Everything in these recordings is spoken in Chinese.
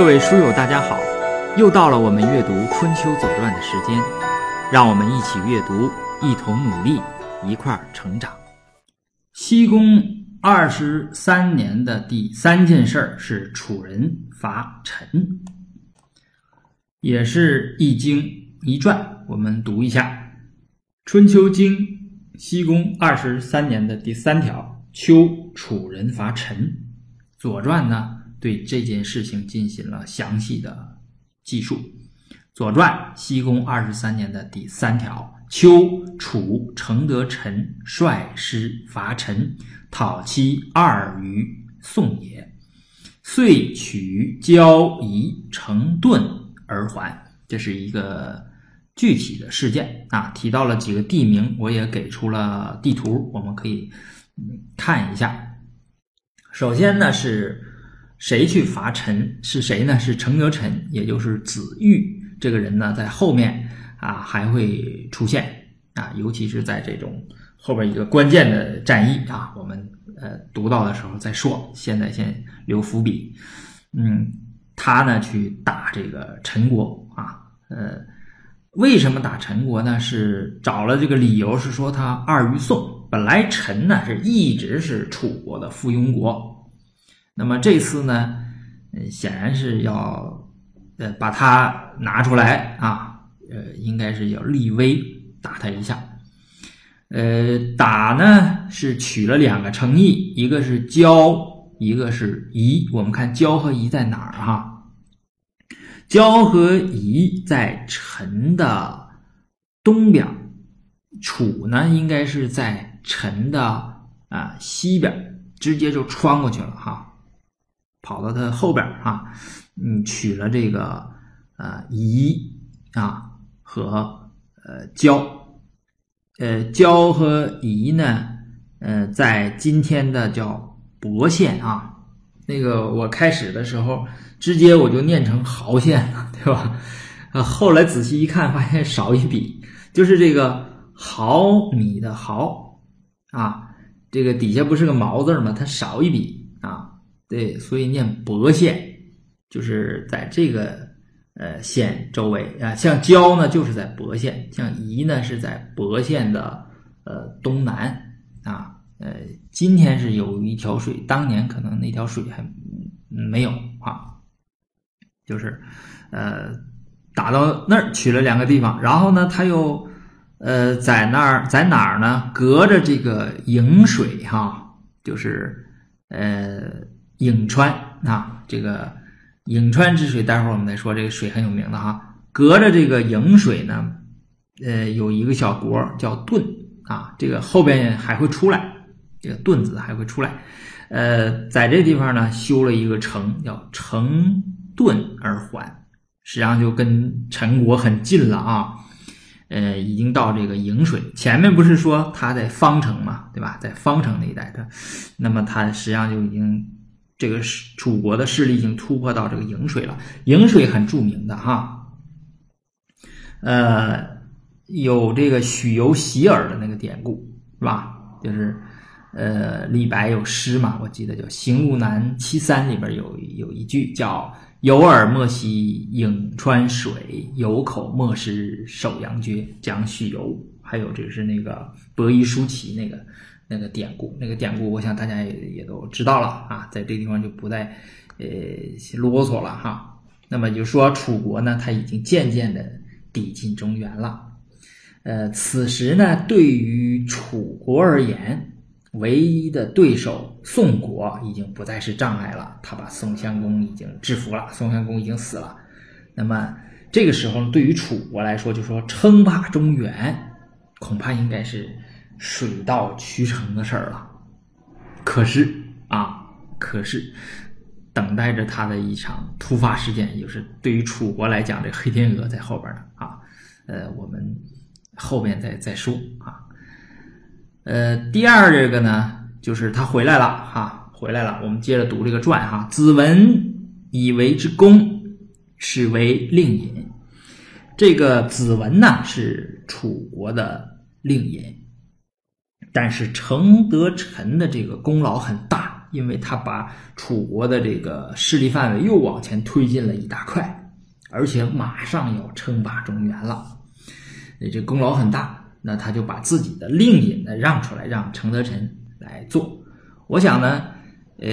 各位书友，大家好！又到了我们阅读《春秋左传》的时间，让我们一起阅读，一同努力，一块儿成长。西公二十三年的第三件事儿是楚人伐陈，也是一经一传。我们读一下《春秋经》西公二十三年的第三条：秋，楚人伐陈。左传呢？对这件事情进行了详细的记述，《左传》西公二十三年的第三条：秋，楚承得臣，率师伐陈，讨其二于宋也。遂取交夷，成顿而还。这是一个具体的事件啊，提到了几个地名，我也给出了地图，我们可以看一下。首先呢是。谁去伐陈？是谁呢？是程德臣，也就是子玉这个人呢，在后面啊还会出现啊，尤其是在这种后边一个关键的战役啊，我们呃读到的时候再说。现在先留伏笔。嗯，他呢去打这个陈国啊，呃，为什么打陈国呢？是找了这个理由，是说他二于宋。本来陈呢是一直是楚国的附庸国。那么这次呢，显然是要呃把它拿出来啊，呃，应该是要立威打他一下。呃，打呢是取了两个城邑，一个是交，一个是移。我们看交和移在哪儿哈？交和移在陈的东边，楚呢应该是在陈的啊西边，直接就穿过去了哈。跑到他后边啊，嗯，取了这个呃夷啊和呃交，呃交和夷呢，呃在今天的叫亳县啊，那个我开始的时候直接我就念成濠县了，对吧？呃，后来仔细一看，发现少一笔，就是这个毫米的毫啊，这个底下不是个毛字吗？它少一笔。对，所以念博县，就是在这个呃县周围啊。像交呢，就是在博县；像沂呢，是在博县的呃东南啊。呃，今天是有一条水，当年可能那条水还没有啊。就是呃打到那儿取了两个地方，然后呢，他又呃在那儿在哪儿呢？隔着这个颍水哈，就是呃。颍川啊，这个颍川之水，待会儿我们再说。这个水很有名的哈，隔着这个颍水呢，呃，有一个小国叫顿啊，这个后边还会出来，这个顿字还会出来。呃，在这地方呢，修了一个城，叫成顿而还，实际上就跟陈国很近了啊。呃，已经到这个颍水前面，不是说他在方城嘛，对吧？在方城那一带，他那么他实际上就已经。这个是楚国的势力已经突破到这个颍水了。颍水很著名的哈，呃，有这个许由洗耳的那个典故是吧？就是呃，李白有诗嘛，我记得叫《行路难七三》里边有有一句叫“有耳莫惜颍川水，有口莫食首阳绝”，讲许由。还有这是那个伯夷叔齐那个。那个典故，那个典故，我想大家也也都知道了啊，在这个地方就不再呃啰嗦了哈。那么就说楚国呢，他已经渐渐的抵近中原了。呃，此时呢，对于楚国而言，唯一的对手宋国已经不再是障碍了，他把宋襄公已经制服了，宋襄公已经死了。那么这个时候，对于楚国来说，就说称霸中原，恐怕应该是。水到渠成的事儿了，可是啊，可是等待着他的一场突发事件，就是对于楚国来讲，这黑天鹅在后边呢啊。呃，我们后面再再说啊。呃，第二这个呢，就是他回来了哈，回来了。我们接着读这个传哈。子文以为之功，是为令尹。这个子文呢，是楚国的令尹。但是程德臣的这个功劳很大，因为他把楚国的这个势力范围又往前推进了一大块，而且马上要称霸中原了，这功劳很大。那他就把自己的令尹呢让出来，让程德臣来做。我想呢，呃，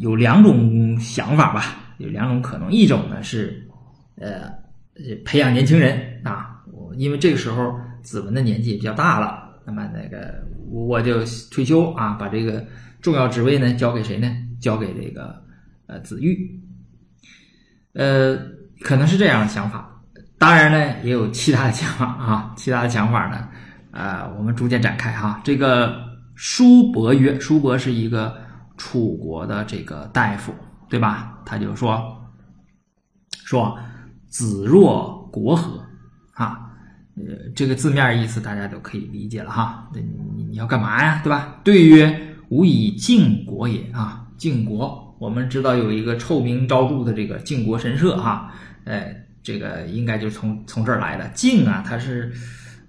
有两种想法吧，有两种可能。一种呢是，呃，培养年轻人啊，因为这个时候子文的年纪也比较大了。那么那个我就退休啊，把这个重要职位呢交给谁呢？交给这个呃子玉。呃，可能是这样的想法。当然呢，也有其他的想法啊，其他的想法呢，呃，我们逐渐展开哈。这个叔伯曰，叔伯是一个楚国的这个大夫，对吧？他就说说子若国和啊。呃，这个字面意思大家都可以理解了哈。你你要干嘛呀，对吧？对曰：吾以晋国也啊。晋国，我们知道有一个臭名昭著的这个晋国神社哈。哎，这个应该就从从这儿来的。晋啊，它是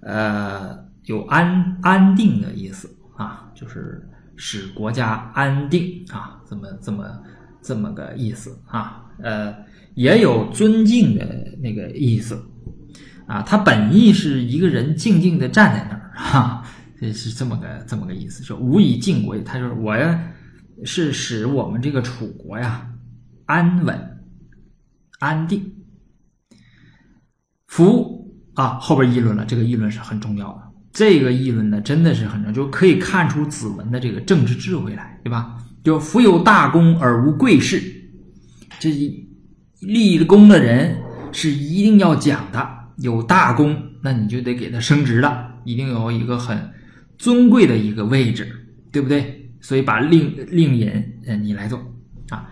呃有安安定的意思啊，就是使国家安定啊，这么这么这么个意思啊。呃，也有尊敬的那个意思。啊，他本意是一个人静静的站在那儿，哈，这是这么个这么个意思，说无以晋国，他说我呀是使我们这个楚国呀安稳安定。夫啊，后边议论了，这个议论是很重要的，这个议论呢真的是很重要，就可以看出子文的这个政治智慧来，对吧？就夫有大功而无贵士，这立功的人是一定要讲的。有大功，那你就得给他升职了，一定有一个很尊贵的一个位置，对不对？所以把令令尹，呃，你来做啊。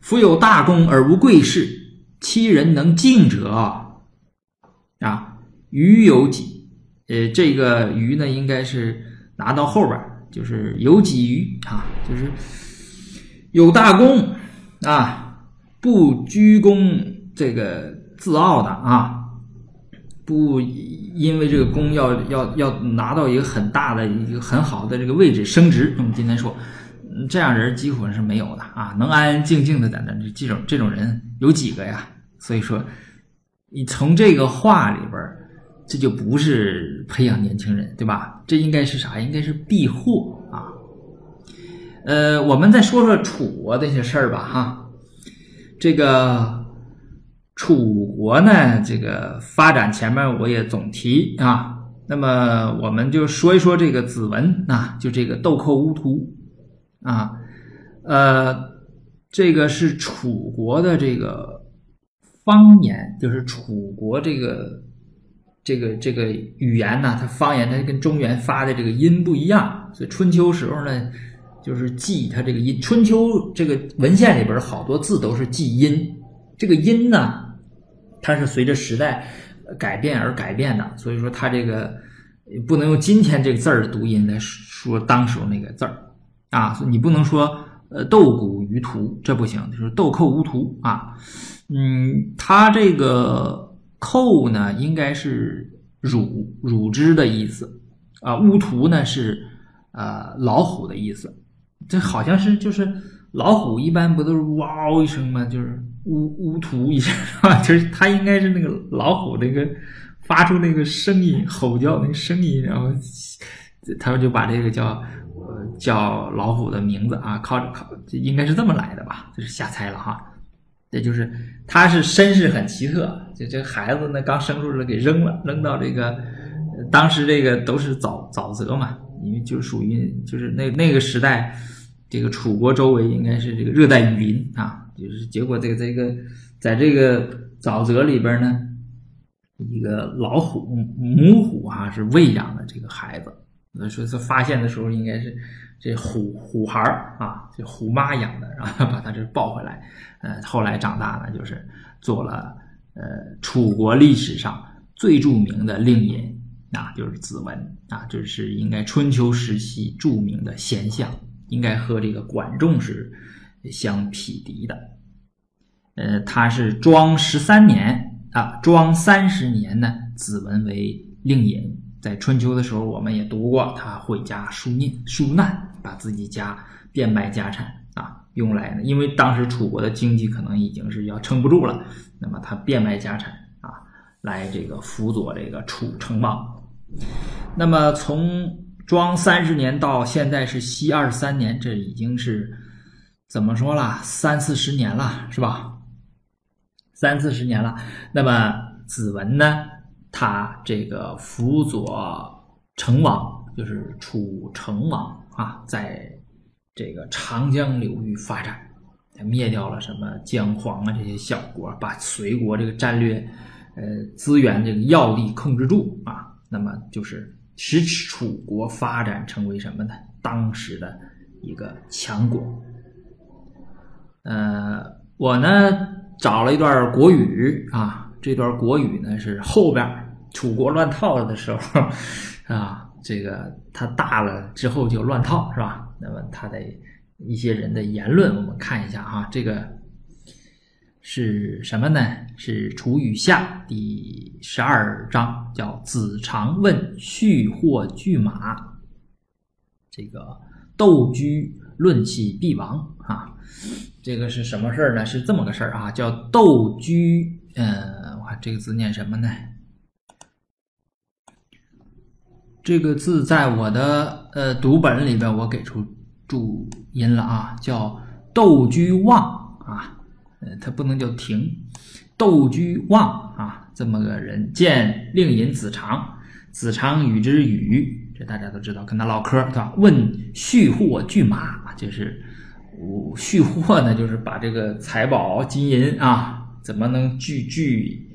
夫有大功而无贵士，欺人能进者啊，余有几？呃，这个余呢，应该是拿到后边，就是有几余啊，就是有大功啊，不居功，这个自傲的啊。不因为这个功要要要拿到一个很大的一个很好的这个位置升职，我们今天说，这样人几乎是没有的啊，能安安静静的在那这种这种人有几个呀？所以说，你从这个话里边，这就不是培养年轻人，对吧？这应该是啥？应该是避祸啊。呃，我们再说说楚国这些事儿吧，哈，这个。楚国呢，这个发展前面我也总提啊，那么我们就说一说这个子文啊，就这个豆蔻乌涂啊，呃，这个是楚国的这个方言，就是楚国这个这个这个语言呢，它方言它跟中原发的这个音不一样，所以春秋时候呢，就是记它这个音。春秋这个文献里边好多字都是记音，这个音呢。它是随着时代改变而改变的，所以说它这个不能用今天这个字儿读音来说当时候那个字儿啊，你不能说呃豆谷于涂，这不行，就是豆蔻无涂啊。嗯，它这个寇呢，应该是乳乳汁的意思啊，乌图呢是呃老虎的意思，这好像是就是老虎一般不都是哇一声吗？就是。乌乌涂一下 是吧？就是他应该是那个老虎那个发出那个声音吼叫那个声音，然后他们就把这个叫呃叫老虎的名字啊，靠着靠，应该是这么来的吧？就是瞎猜了哈。这就是他是身世很奇特，这这孩子呢刚生出来给扔了，扔到这个当时这个都是沼沼泽嘛，因为就属于就是那那个时代，这个楚国周围应该是这个热带雨林啊。就是结果，这个这个，在这个沼泽里边呢，一个老虎母虎哈是喂养的这个孩子。那说是发现的时候，应该是这虎虎孩儿啊，这虎妈养的，然后 把他这抱回来。呃，后来长大呢，就是做了呃楚国历史上最著名的令尹啊，就是子文啊，这是应该春秋时期著名的贤相，应该和这个管仲是。相匹敌的，呃，他是庄十三年啊，庄三十年呢，子文为令尹。在春秋的时候，我们也读过他回家书念书难，把自己家变卖家产啊，用来呢，因为当时楚国的经济可能已经是要撑不住了，那么他变卖家产啊，来这个辅佐这个楚成王。那么从庄三十年到现在是西二十三年，这已经是怎么说了？三四十年了，是吧？三四十年了。那么子文呢？他这个辅佐成王，就是楚成王啊，在这个长江流域发展，灭掉了什么姜黄啊这些小国，把隋国这个战略呃资源这个要地控制住啊。那么就是使楚国发展成为什么呢？当时的一个强国。呃，我呢找了一段国语啊，这段国语呢是后边楚国乱套了的时候 啊，这个他大了之后就乱套是吧？那么他的一些人的言论，我们看一下哈，这个。是什么呢？是《楚语下》第十二章，叫“子长问续获拒马”。这个斗居论起必亡啊！这个是什么事儿呢？是这么个事儿啊，叫斗居。嗯，我看这个字念什么呢？这个字在我的呃读本里边，我给出注音了啊，叫斗居望啊。呃，他不能叫停，窦居望啊，这么个人见令尹子长，子长与之语，这大家都知道，跟他唠嗑，对吧？问续货拒马，就是续货呢，就是把这个财宝金银啊，怎么能聚聚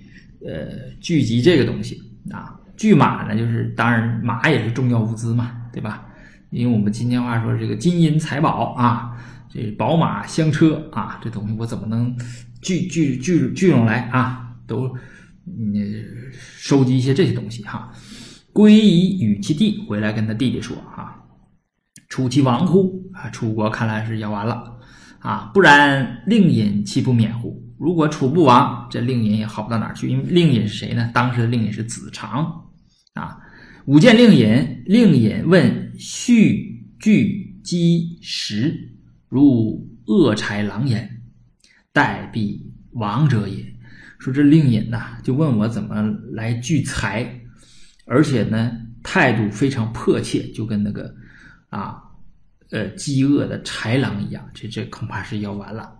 呃聚集这个东西啊？聚马呢，就是当然马也是重要物资嘛，对吧？因为我们今天话说这个金银财宝啊。这宝马香车啊，这东西我怎么能聚聚聚聚拢来啊？都嗯收集一些这些东西哈。归以与其弟回来跟他弟弟说哈，楚其亡乎啊？楚国看来是要完了啊！不然令尹岂不免乎？如果楚不亡，这令尹也好不到哪儿去。因为令尹是谁呢？当时的令尹是子长啊。吾见令尹，令尹问续具积实。如恶豺狼焉，待必亡者也。说这令尹呐，就问我怎么来聚财，而且呢，态度非常迫切，就跟那个啊，呃，饥饿的豺狼一样。这这恐怕是要完了。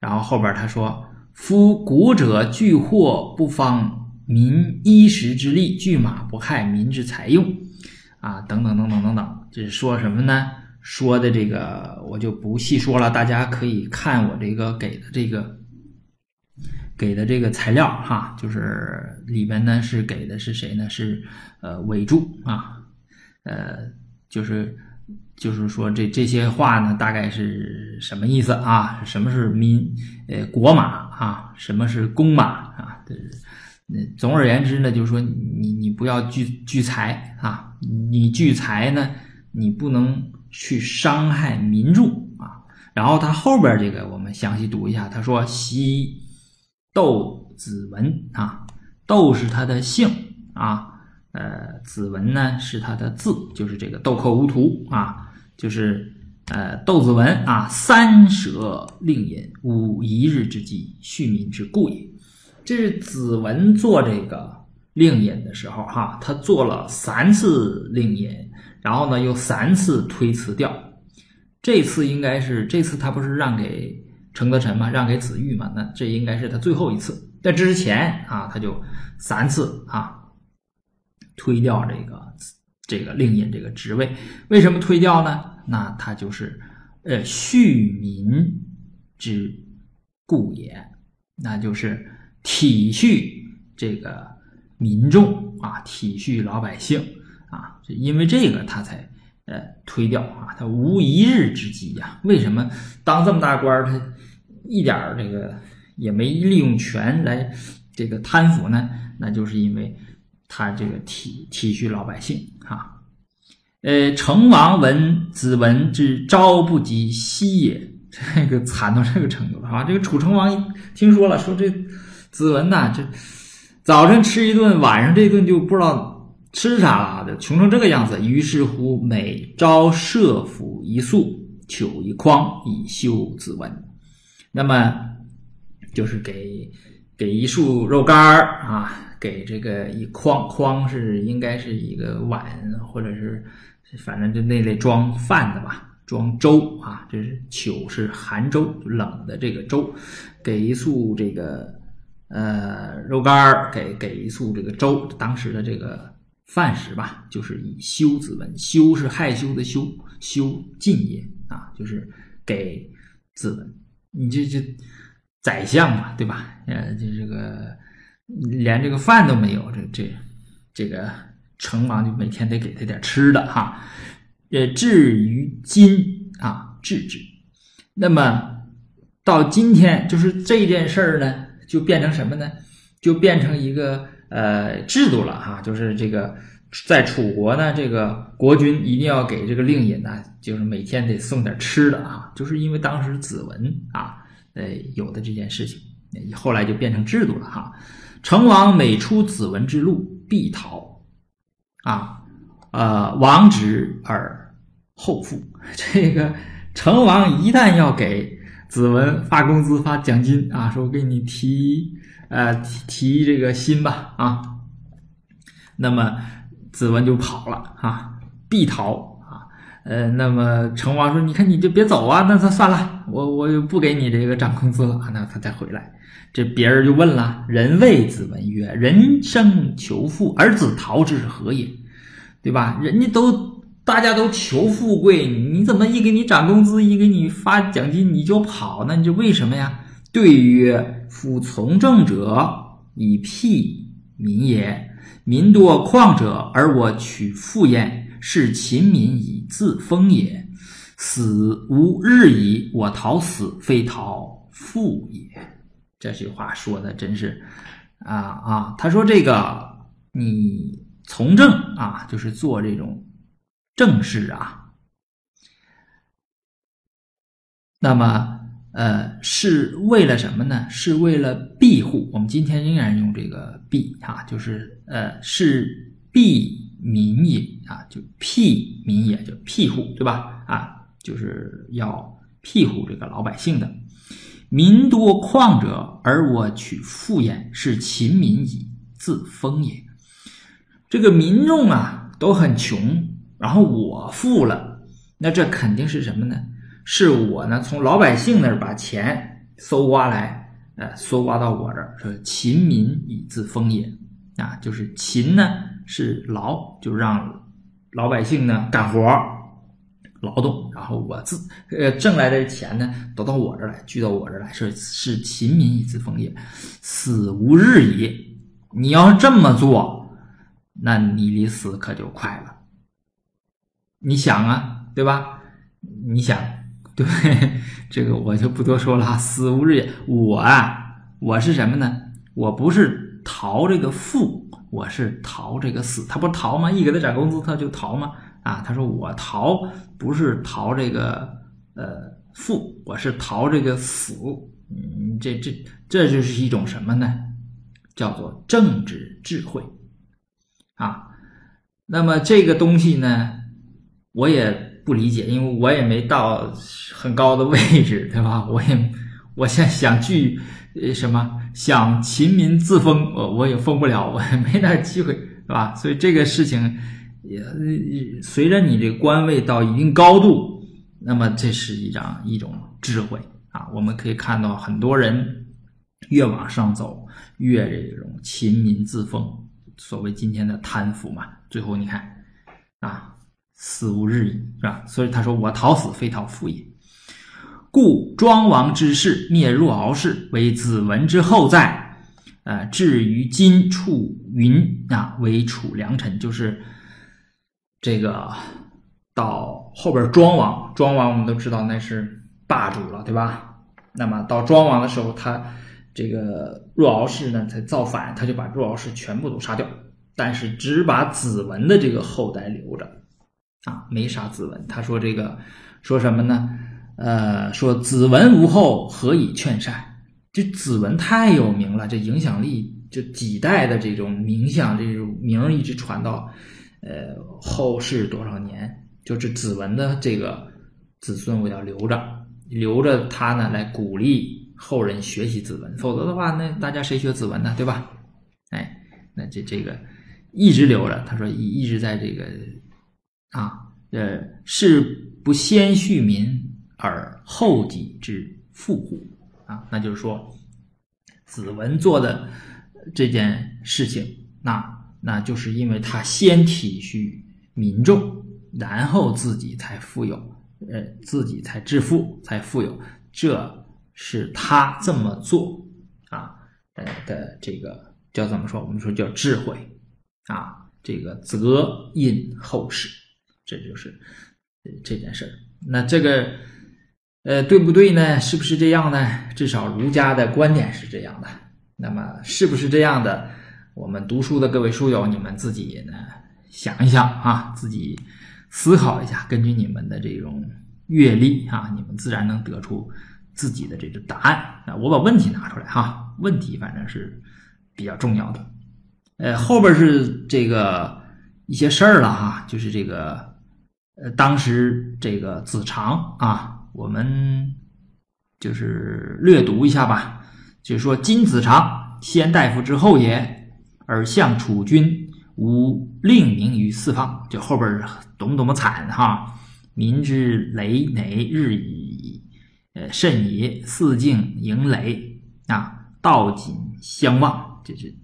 然后后边他说：“夫古者聚货不方民衣食之利，聚马不害民之财用。”啊，等等等等等等，这是说什么呢？说的这个我就不细说了，大家可以看我这个给的这个给的这个材料哈，就是里边呢是给的是谁呢？是呃尾注啊，呃就是就是说这这些话呢大概是什么意思啊？什么是民呃国马啊？什么是公马啊？那总而言之呢，就是说你你不要聚聚财啊，你聚财呢，你不能。去伤害民众啊！然后他后边这个我们详细读一下，他说：“西窦子文啊，窦是他的姓啊，呃，子文呢是他的字，就是这个豆蔻无图啊，就是呃豆子文啊，三舍令尹，无一日之计，恤民之故也。这是子文做这个令尹的时候哈，他做了三次令尹。”然后呢，又三次推辞掉，这次应该是这次他不是让给程德臣吗？让给子玉吗？那这应该是他最后一次。在之前啊，他就三次啊推掉这个这个令尹这个职位。为什么推掉呢？那他就是呃恤民之故也，那就是体恤这个民众啊，体恤老百姓。啊，因为这个他才呃推掉啊，他无一日之计呀。为什么当这么大官他一点这个也没利用权来这个贪腐呢？那就是因为他这个体体恤老百姓啊。呃，成王闻子文之朝不及夕也，这个惨到这个程度了啊！这个楚成王听说了，说这子文呐，这早晨吃一顿，晚上这顿就不知道。吃啥了的，穷成这个样子。于是乎，每朝设府一粟，求一筐以修子文。那么就是给给一束肉干儿啊，给这个一筐筐是应该是一个碗，或者是反正就那类装饭的吧。装粥啊，这是糗是寒粥，冷的这个粥，给一束这个呃肉干儿，给给一束这个粥，当时的这个饭食吧，就是以羞子文，羞是害羞的羞，羞进也啊，就是给子文，你这这宰相嘛，对吧？呃，就这个连这个饭都没有，这这这个成王就每天得给他点吃的哈。呃，至于今啊，至至。那么到今天，就是这件事儿呢，就变成什么呢？就变成一个呃制度了哈。就是这个在楚国呢，这个国君一定要给这个令尹呢，就是每天得送点吃的啊。就是因为当时子文啊，呃有的这件事情，后来就变成制度了哈。成王每出子文之路，必逃啊。呃，王职而后富。这个成王一旦要给子文发工资、发奖金啊，说我给你提呃提提这个薪吧啊，那么子文就跑了啊，必逃。呃，那么成王说：“你看你就别走啊，那他算了，我我就不给你这个涨工资了。”那他再回来，这别人就问了：“人谓子文曰：‘人生求富，而子逃之何也？’”对吧？人家都大家都求富贵，你怎么一给你涨工资，一给你发奖金你就跑呢？你就为什么呀？对曰：夫从政者以辟民也，民多旷者，而我取富焉，是秦民矣自封也。死无日矣，我逃死，非逃父也。这句话说的真是啊啊！他说这个你。从政啊，就是做这种正事啊。那么，呃，是为了什么呢？是为了庇护。我们今天仍然用这个“庇”啊，就是呃，是庇民也啊，就庇民也，就庇护，对吧？啊，就是要庇护这个老百姓的。民多旷者，而我取富焉，是秦民以自封也。这个民众啊都很穷，然后我富了，那这肯定是什么呢？是我呢从老百姓那儿把钱搜刮来，呃，搜刮到我这儿，说秦民以自封也啊，就是秦呢是劳，就让老百姓呢干活劳动，然后我自呃挣来的钱呢都到我这儿来，聚到我这儿来，是是秦民以自封也，死无日矣。你要这么做。那你离死可就快了。你想啊，对吧？你想，对 这个我就不多说了。死无日也。我啊，我是什么呢？我不是逃这个富，我是逃这个死。他不逃吗？一给他涨工资，他就逃吗？啊，他说我逃不是逃这个呃富，我是逃这个死。嗯，这这这就是一种什么呢？叫做政治智慧。啊，那么这个东西呢，我也不理解，因为我也没到很高的位置，对吧？我也，我现在想据什么想秦民自封，我我也封不了，我也没那机会，是吧？所以这个事情也随着你这官位到一定高度，那么这是一张一种智慧啊。我们可以看到很多人越往上走，越这种秦民自封。所谓今天的贪腐嘛，最后你看，啊，死无日矣，是吧？所以他说：“我逃死，非逃富也。”故庄王之事灭若敖氏，为子文之后在。呃，至于今处云啊，为楚良臣，就是这个到后边庄王，庄王我们都知道那是霸主了，对吧？那么到庄王的时候，他。这个若敖氏呢，才造反，他就把若敖氏全部都杀掉，但是只把子文的这个后代留着，啊，没杀子文。他说这个说什么呢？呃，说子文无后，何以劝善？这子文太有名了，这影响力就几代的这种名相，这种名一直传到呃后世多少年，就是子文的这个子孙我要留着，留着他呢来鼓励后人学习子文，否则的话，那大家谁学子文呢？对吧？哎，那这这个一直留着，他说一一直在这个啊，呃，是不先恤民而后己之富乎？啊，那就是说。子文做的这件事情，那那就是因为他先体恤民众，然后自己才富有，呃，自己才致富，才富有，这是他这么做啊，呃的这个叫怎么说？我们说叫智慧啊，这个泽因后世，这就是这件事儿。那这个。呃，对不对呢？是不是这样呢？至少儒家的观点是这样的。那么，是不是这样的？我们读书的各位书友，你们自己呢想一想啊，自己思考一下，根据你们的这种阅历啊，你们自然能得出自己的这个答案。啊，我把问题拿出来哈，问题反正是比较重要的。呃，后边是这个一些事儿了哈，就是这个呃，当时这个子长啊。我们就是略读一下吧，就是说金子长，先大夫之后也，而向楚军无令名于四方，就后边多么多么惨哈！民之累馁日以呃甚矣，四境迎垒啊，道锦相望，这是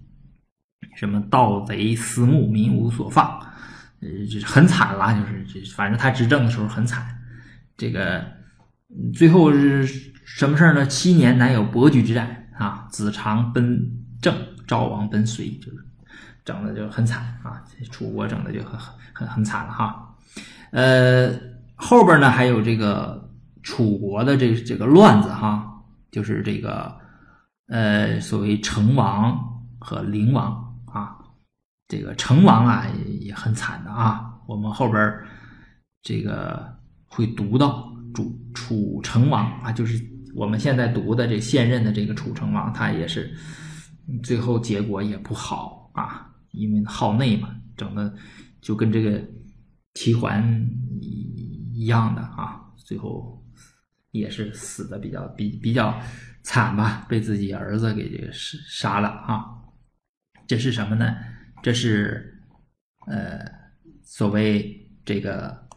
什么盗贼私募，民无所放，呃，就是很惨了，就是这反正他执政的时候很惨，这个。最后是什么事儿呢？七年乃有伯举之战啊！子长奔郑，赵王奔隋，就是整的就很惨啊！楚国整的就很很很惨了哈。呃，后边呢还有这个楚国的这这个乱子哈，就是这个呃所谓成王和灵王啊，这个成王啊也很惨的啊。我们后边这个会读到。楚楚成王啊，就是我们现在读的这现任的这个楚成王，他也是最后结果也不好啊，因为好内嘛，整的就跟这个齐桓一样的啊，最后也是死的比较比比较惨吧，被自己儿子给这个杀杀了啊。这是什么呢？这是呃，所谓这个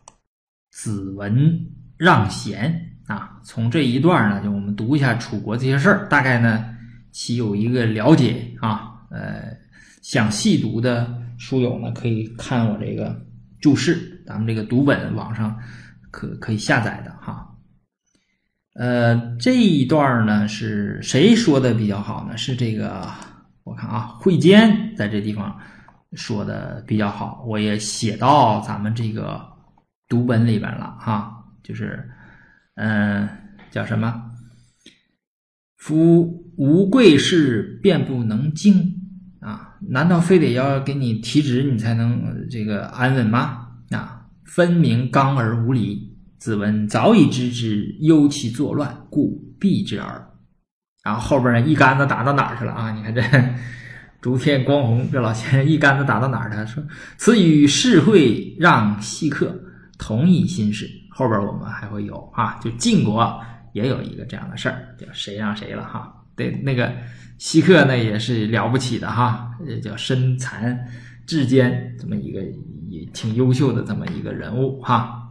子文。让贤啊，从这一段呢，就我们读一下楚国这些事儿，大概呢，其有一个了解啊。呃，想细读的书友呢，可以看我这个注释，咱们这个读本网上可可以下载的哈。呃，这一段呢是谁说的比较好呢？是这个，我看啊，慧坚在这地方说的比较好，我也写到咱们这个读本里边了哈。就是，嗯，叫什么？夫无贵士便不能精啊？难道非得要给你提职，你才能这个安稳吗？啊，分明刚而无礼。子文早已知之，忧其作乱，故避之耳。然后后边呢，一竿子打到哪儿去了啊？你看这逐天光红，这老先生一竿子打到哪儿了？说此与世会让细客同一心事。后边我们还会有啊，就晋国也有一个这样的事儿，叫谁让谁了哈？对，那个希克呢也是了不起的哈，也叫身残志坚这么一个也挺优秀的这么一个人物哈，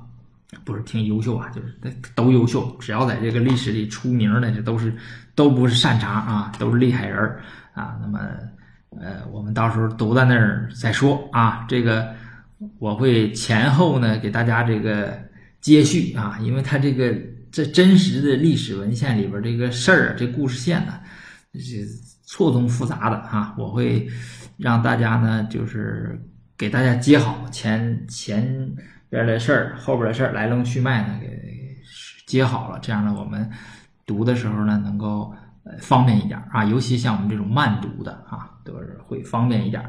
不是挺优秀啊，就是都优秀，只要在这个历史里出名的，这都是都不是善茬啊，都是厉害人儿啊。那么呃，我们到时候读在那儿再说啊，这个我会前后呢给大家这个。接续啊，因为他这个这真实的历史文献里边这个事儿，这故事线呢是错综复杂的啊。我会让大家呢，就是给大家接好前前边的事儿，后边的事儿来龙去脉呢给接好了，这样呢我们读的时候呢能够方便一点啊。尤其像我们这种慢读的啊，都是会方便一点。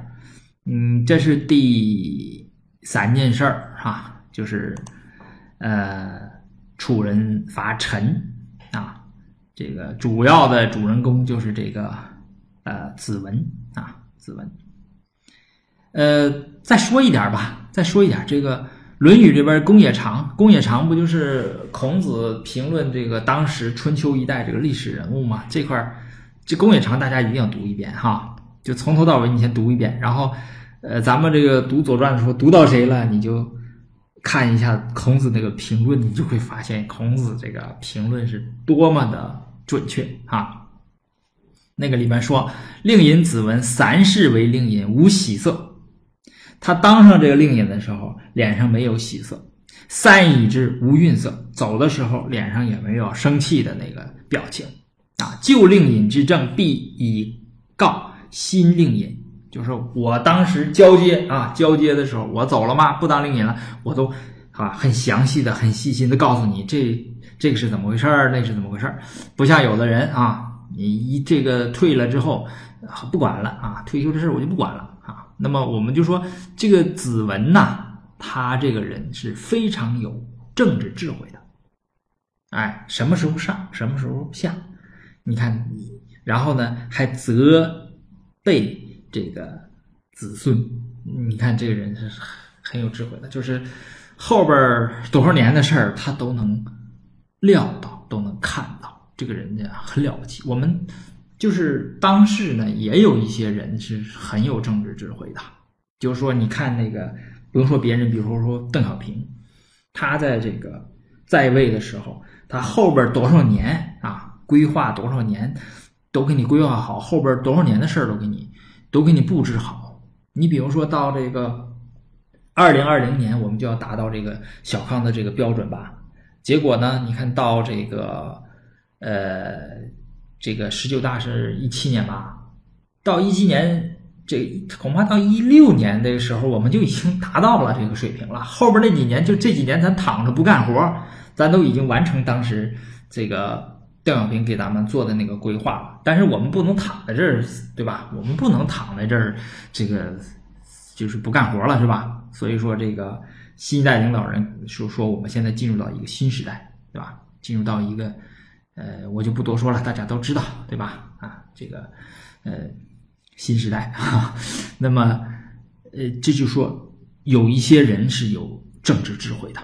嗯，这是第三件事儿哈，就是。呃，楚人伐陈啊，这个主要的主人公就是这个呃子文啊。子文。呃，再说一点吧，再说一点，这个《论语》这边公冶长，公冶长不就是孔子评论这个当时春秋一代这个历史人物吗？这块儿，这公冶长大家一定要读一遍哈，就从头到尾你先读一遍，然后，呃，咱们这个读《左传》的时候读到谁了，你就看一下孔子那个评论，你就会发现孔子这个评论是多么的准确啊。那个里面说，令尹子文三世为令尹，无喜色。他当上这个令尹的时候，脸上没有喜色；三以之无愠色，走的时候脸上也没有生气的那个表情。啊，旧令尹之政，必以告新令尹。就是我当时交接啊，交接的时候我走了吗？不当令尹了，我都啊很详细的、很细心的告诉你，这这个是怎么回事儿，那是怎么回事儿。不像有的人啊，你一这个退了之后不管了啊，退休的事儿我就不管了啊。那么我们就说，这个子文呐，他这个人是非常有政治智慧的。哎，什么时候上，什么时候下，你看，然后呢，还责备这个子孙。你看这个人是很很有智慧的，就是后边多少年的事儿，他都能料到，都能看到。这个人家很了不起。我们。就是当时呢，也有一些人是很有政治智慧的。就是说，你看那个，不用说别人，比如说邓小平，他在这个在位的时候，他后边多少年啊，规划多少年，都给你规划好，后边多少年的事儿都给你都给你布置好。你比如说到这个二零二零年，我们就要达到这个小康的这个标准吧。结果呢，你看到这个呃。这个十九大是一七年吧，到一七年，这恐怕到一六年的时候，我们就已经达到了这个水平了。后边那几年，就这几年咱躺着不干活，咱都已经完成当时这个邓小平给咱们做的那个规划。但是我们不能躺在这儿，对吧？我们不能躺在这儿，这个就是不干活了，是吧？所以说，这个新一代领导人说说，我们现在进入到一个新时代，对吧？进入到一个。呃，我就不多说了，大家都知道，对吧？啊，这个，呃，新时代啊，那么，呃，这就说有一些人是有政治智慧的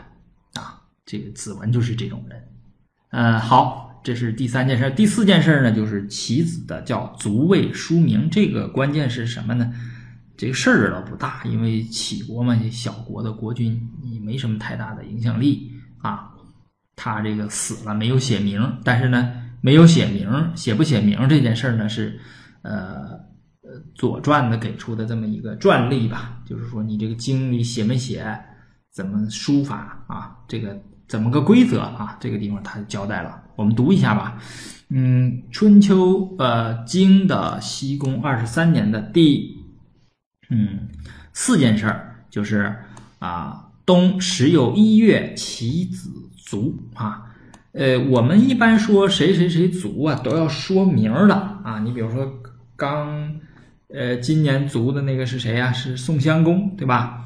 啊，这个子文就是这种人。呃，好，这是第三件事，第四件事呢，就是棋子的叫卒位书名，这个关键是什么呢？这个事儿倒不大，因为齐国嘛，小国的国君，也没什么太大的影响力啊。他这个死了没有写名，但是呢，没有写名，写不写名这件事呢，是呃呃《左传》的给出的这么一个传例吧，就是说你这个经里写没写，怎么书法啊，这个怎么个规则啊？这个地方他交代了，我们读一下吧。嗯，《春秋》呃经的西宫二十三年的第嗯四件事儿，就是啊冬十有一月，其子。卒啊，呃，我们一般说谁谁谁卒啊，都要说名的啊。你比如说刚，呃，今年卒的那个是谁呀？是宋襄公，对吧？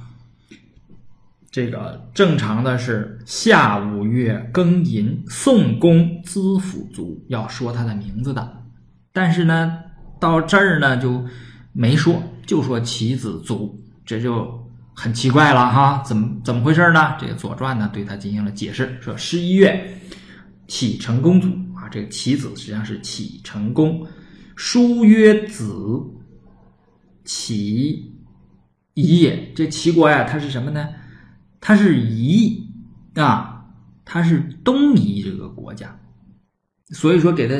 这个正常的是夏五月庚寅，宋公资府族，要说他的名字的。但是呢，到这儿呢就没说，就说其子族，这就。很奇怪了哈，怎么怎么回事呢？这个《左传》呢对他进行了解释，说十一月，启成公卒啊，这个启子实际上是启成公，书曰子，启夷也。这齐国呀，它是什么呢？它是夷啊，它是东夷这个国家，所以说给它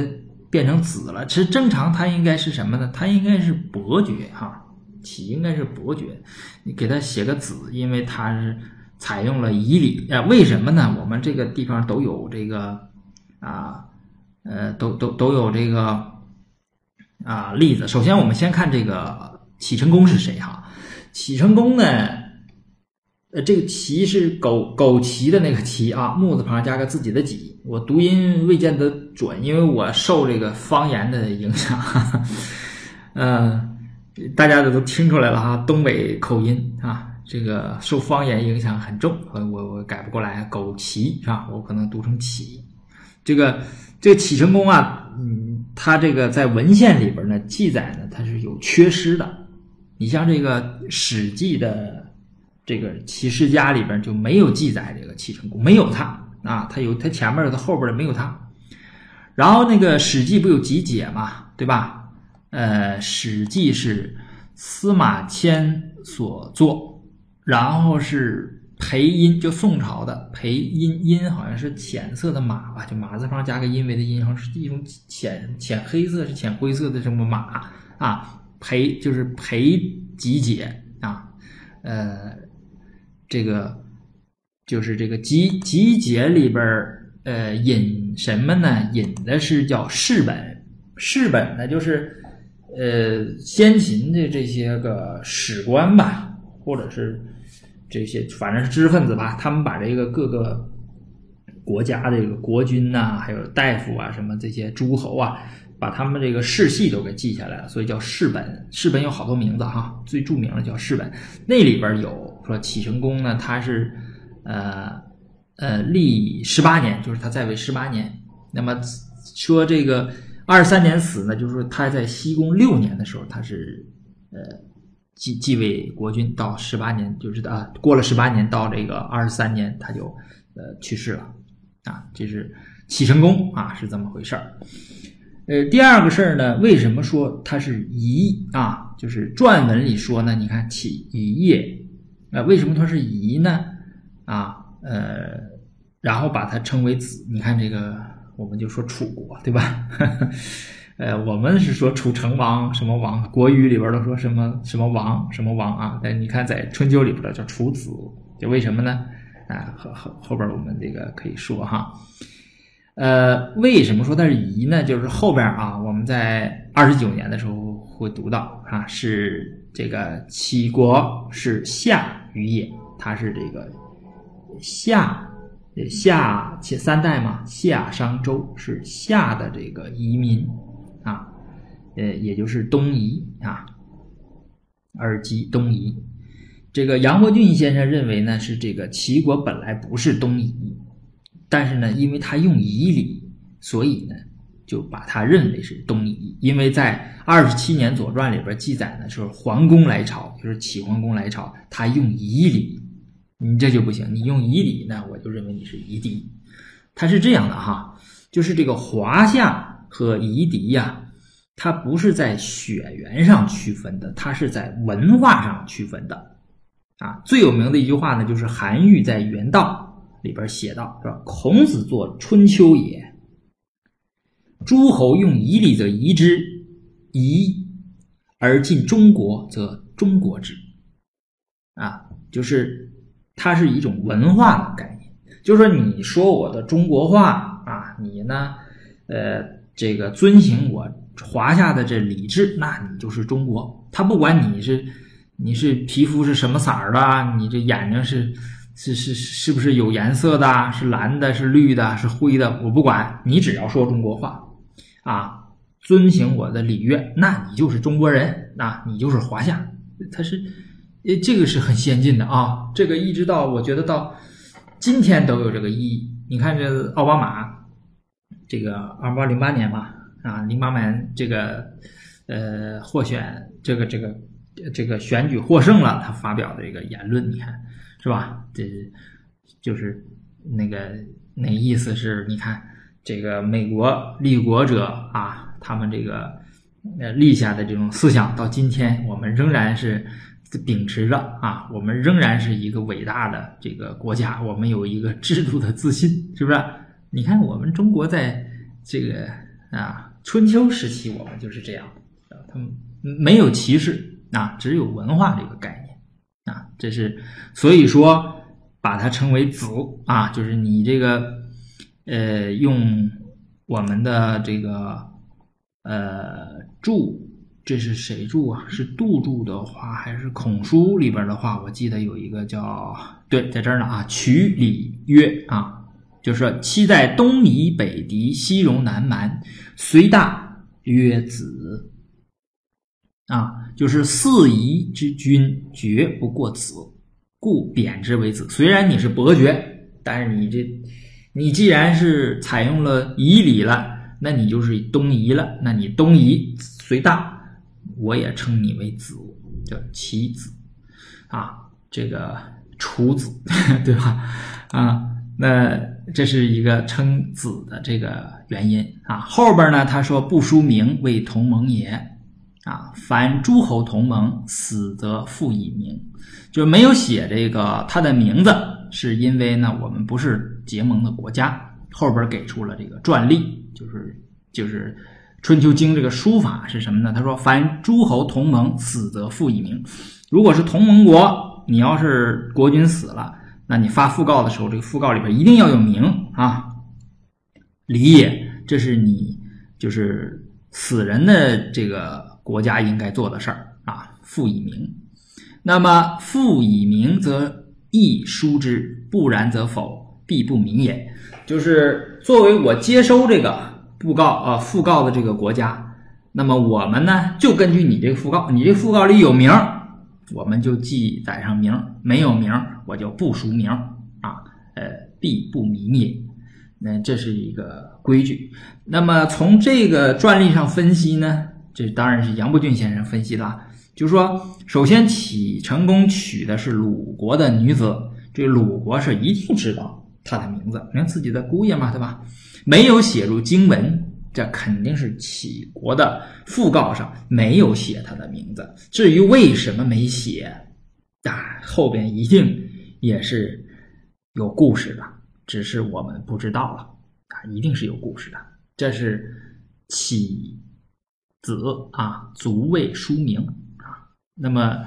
变成子了。其实正常它应该是什么呢？它应该是伯爵哈。启应该是伯爵，你给他写个子，因为他是采用了夷礼啊。为什么呢？我们这个地方都有这个啊，呃，都都都有这个啊例子。首先，我们先看这个启成公是谁哈？启成公呢，呃，这个齐是枸枸杞的那个齐啊，木字旁加个自己的己。我读音未见得准，因为我受这个方言的影响，嗯。大家都听出来了哈，东北口音啊，这个受方言影响很重，我我我改不过来，枸杞是吧？我可能读成启。这个这个启成功啊，嗯，他这个在文献里边呢记载呢，他是有缺失的你像这个《史记》的这个起世家里边就没有记载这个齐成公，没有他啊，他有他前面的，他后边的没有他。然后那个《史记》不有集解嘛，对吧？呃，《史记》是司马迁所作，然后是裴音，就宋朝的裴音，音好像是浅色的马吧，就马字旁加个因为的音，好像是一种浅浅黑色是浅灰色的这么马啊？裴就是裴集解啊，呃，这个就是这个集集结里边呃，引什么呢？引的是叫世本，世本呢就是呃先秦的这些个史官吧，或者是这些反正是知识分子吧，他们把这个各个国家的这个国君呐，还有大夫啊，什么这些诸侯啊。把他们这个世系都给记下来了，所以叫世本。世本有好多名字哈，最著名的叫世本。那里边有说启成公呢，他是呃呃历十八年，就是他在位十八年。那么说这个二十三年死呢，就是说他在西宫六年的时候，他是呃继继位国君，到十八年就是啊过了十八年到这个二十三年他就呃去世了啊，这是启成公啊是这么回事儿。呃，第二个事儿呢，为什么说它是夷啊？就是传文里说呢，你看起夷业，啊，为什么它是夷呢？啊，呃，然后把它称为子。你看这个，我们就说楚国，对吧？呃，我们是说楚成王什么王，国语里边都说什么什么王什么王啊。但你看在春秋里边叫楚子，就为什么呢？啊，后后后边我们这个可以说哈。呃，为什么说它是夷呢？就是后边啊，我们在二十九年的时候会读到啊，是这个齐国是夏于也，他是这个夏夏且三代嘛，夏商周是夏的这个移民啊，呃，也就是东夷啊，耳机东夷。这个杨伯峻先生认为呢，是这个齐国本来不是东夷。但是呢，因为他用夷礼，所以呢，就把他认为是东夷。因为在二十七年左传里边记载呢，就是桓公来朝，就是齐桓公来朝，他用夷礼，你这就不行，你用夷礼，那我就认为你是夷狄。他是这样的哈，就是这个华夏和夷狄呀，它不是在血缘上区分的，它是在文化上区分的。啊，最有名的一句话呢，就是韩愈在《原道》。里边写道是吧？孔子作《春秋》也，诸侯用夷礼则夷之，夷而进中国则中国之。啊，就是它是一种文化的概念，就是说你说我的中国话啊，你呢，呃，这个遵行我华夏的这礼制，那你就是中国。他不管你是你是皮肤是什么色儿的，你这眼睛是。是是是不是有颜色的？是蓝的，是绿的，是灰的？我不管你，只要说中国话，啊，遵行我的礼乐，那你就是中国人，那你就是华夏。他是，呃，这个是很先进的啊。这个一直到我觉得到今天都有这个意义。你看这奥巴马，这个二八零八年嘛，啊，零八年这个呃获选，这个这个这个选举获胜了，他发表的这个言论，你看。是吧？这就是那个那意思是，你看这个美国立国者啊，他们这个呃立下的这种思想，到今天我们仍然是秉持着啊，我们仍然是一个伟大的这个国家，我们有一个制度的自信，是不是？你看我们中国在这个啊春秋时期，我们就是这样，他们没有歧视啊，只有文化这个概念。啊，这是所以说把它称为子啊，就是你这个呃，用我们的这个呃注，这是谁注啊？是杜注的话，还是孔书里边的话？我记得有一个叫对，在这儿呢啊，曲礼曰啊，就是说期在东夷北狄西戎南蛮，虽大曰子。啊，就是四夷之君绝不过子，故贬之为子。虽然你是伯爵，但是你这，你既然是采用了夷礼了，那你就是东夷了。那你东夷虽大，我也称你为子叫其子啊，这个楚子，对吧？啊，那这是一个称子的这个原因啊。后边呢，他说不书名为同盟也啊，凡诸侯同盟，死则复以名，就没有写这个他的名字，是因为呢，我们不是结盟的国家。后边给出了这个传例，就是就是《春秋经》这个书法是什么呢？他说：“凡诸侯同盟，死则复以名。如果是同盟国，你要是国君死了，那你发讣告的时候，这个讣告里边一定要有名啊。礼也，这是你就是死人的这个国家应该做的事儿啊。复以名，那么复以名则亦书之，不然则否，必不明也。”就是作为我接收这个布告啊讣告的这个国家，那么我们呢就根据你这个讣告，你这讣告里有名，我们就记载上名；没有名，我就不署名啊。呃，必不明也。那这是一个规矩。那么从这个传例上分析呢，这当然是杨步峻先生分析的，就是说，首先启成功娶的是鲁国的女子，这鲁国是一定知道。他的名字，因为自己的姑爷嘛，对吧？没有写入经文，这肯定是齐国的讣告上没有写他的名字。至于为什么没写，啊，后边一定也是有故事的，只是我们不知道了啊，一定是有故事的。这是启子啊，卒未书名啊。那么，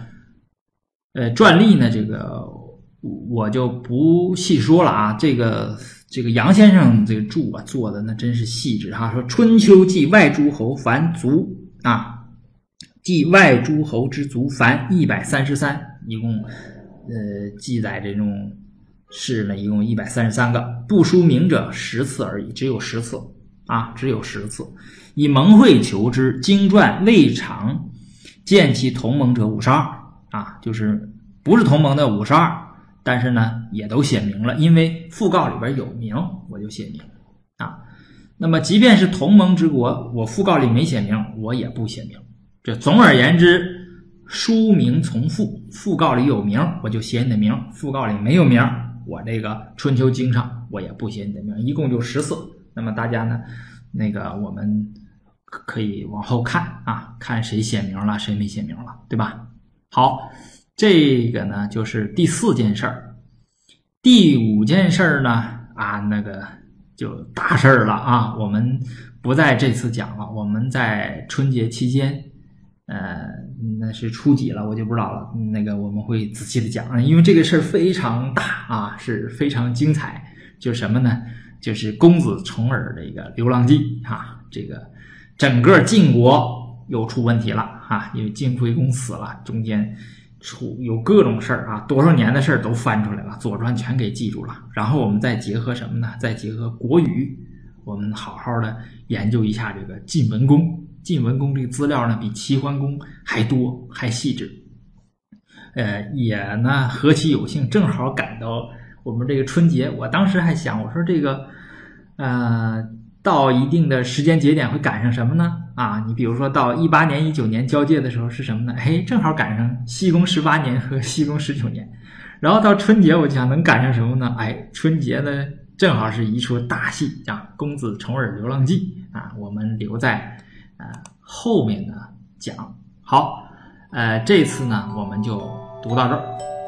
呃，传例呢，这个。我就不细说了啊，这个这个杨先生这个注啊做的那真是细致哈。说春秋记外诸侯凡族啊，记外诸侯之族凡一百三十三，一共呃记载这种事呢，一共一百三十三个，不书名者十次而已，只有十次啊，只有十次。以盟会求之，经传未尝见其同盟者五十二啊，就是不是同盟的五十二。但是呢，也都写明了，因为讣告里边有名，我就写明啊。那么，即便是同盟之国，我讣告里没写名，我也不写名。这总而言之，书名从父，讣告里有名，我就写你的名；讣告里没有名，我这个春秋经上我也不写你的名。一共就十四。那么大家呢，那个我们可以往后看啊，看谁写名了，谁没写名了，对吧？好。这个呢，就是第四件事儿，第五件事儿呢，啊，那个就大事儿了啊，我们不在这次讲了，我们在春节期间，呃，那是初几了，我就不知道了，那个我们会仔细的讲，因为这个事儿非常大啊，是非常精彩，就什么呢？就是公子重耳的一个流浪记啊，这个整个晋国又出问题了啊，因为晋惠公死了，中间。出有各种事儿啊，多少年的事儿都翻出来了，《左传》全给记住了。然后我们再结合什么呢？再结合国语，我们好好的研究一下这个晋文公。晋文公这个资料呢，比齐桓公还多还细致。呃，也呢何其有幸，正好赶到我们这个春节。我当时还想，我说这个，呃。到一定的时间节点会赶上什么呢？啊，你比如说到一八年、一九年交界的时候是什么呢？哎，正好赶上西宫十八年和西宫十九年。然后到春节，我就想能赶上什么呢？哎，春节呢正好是一出大戏啊，《公子重耳流浪记》啊，我们留在呃后面呢讲。好，呃，这次呢我们就读到这儿。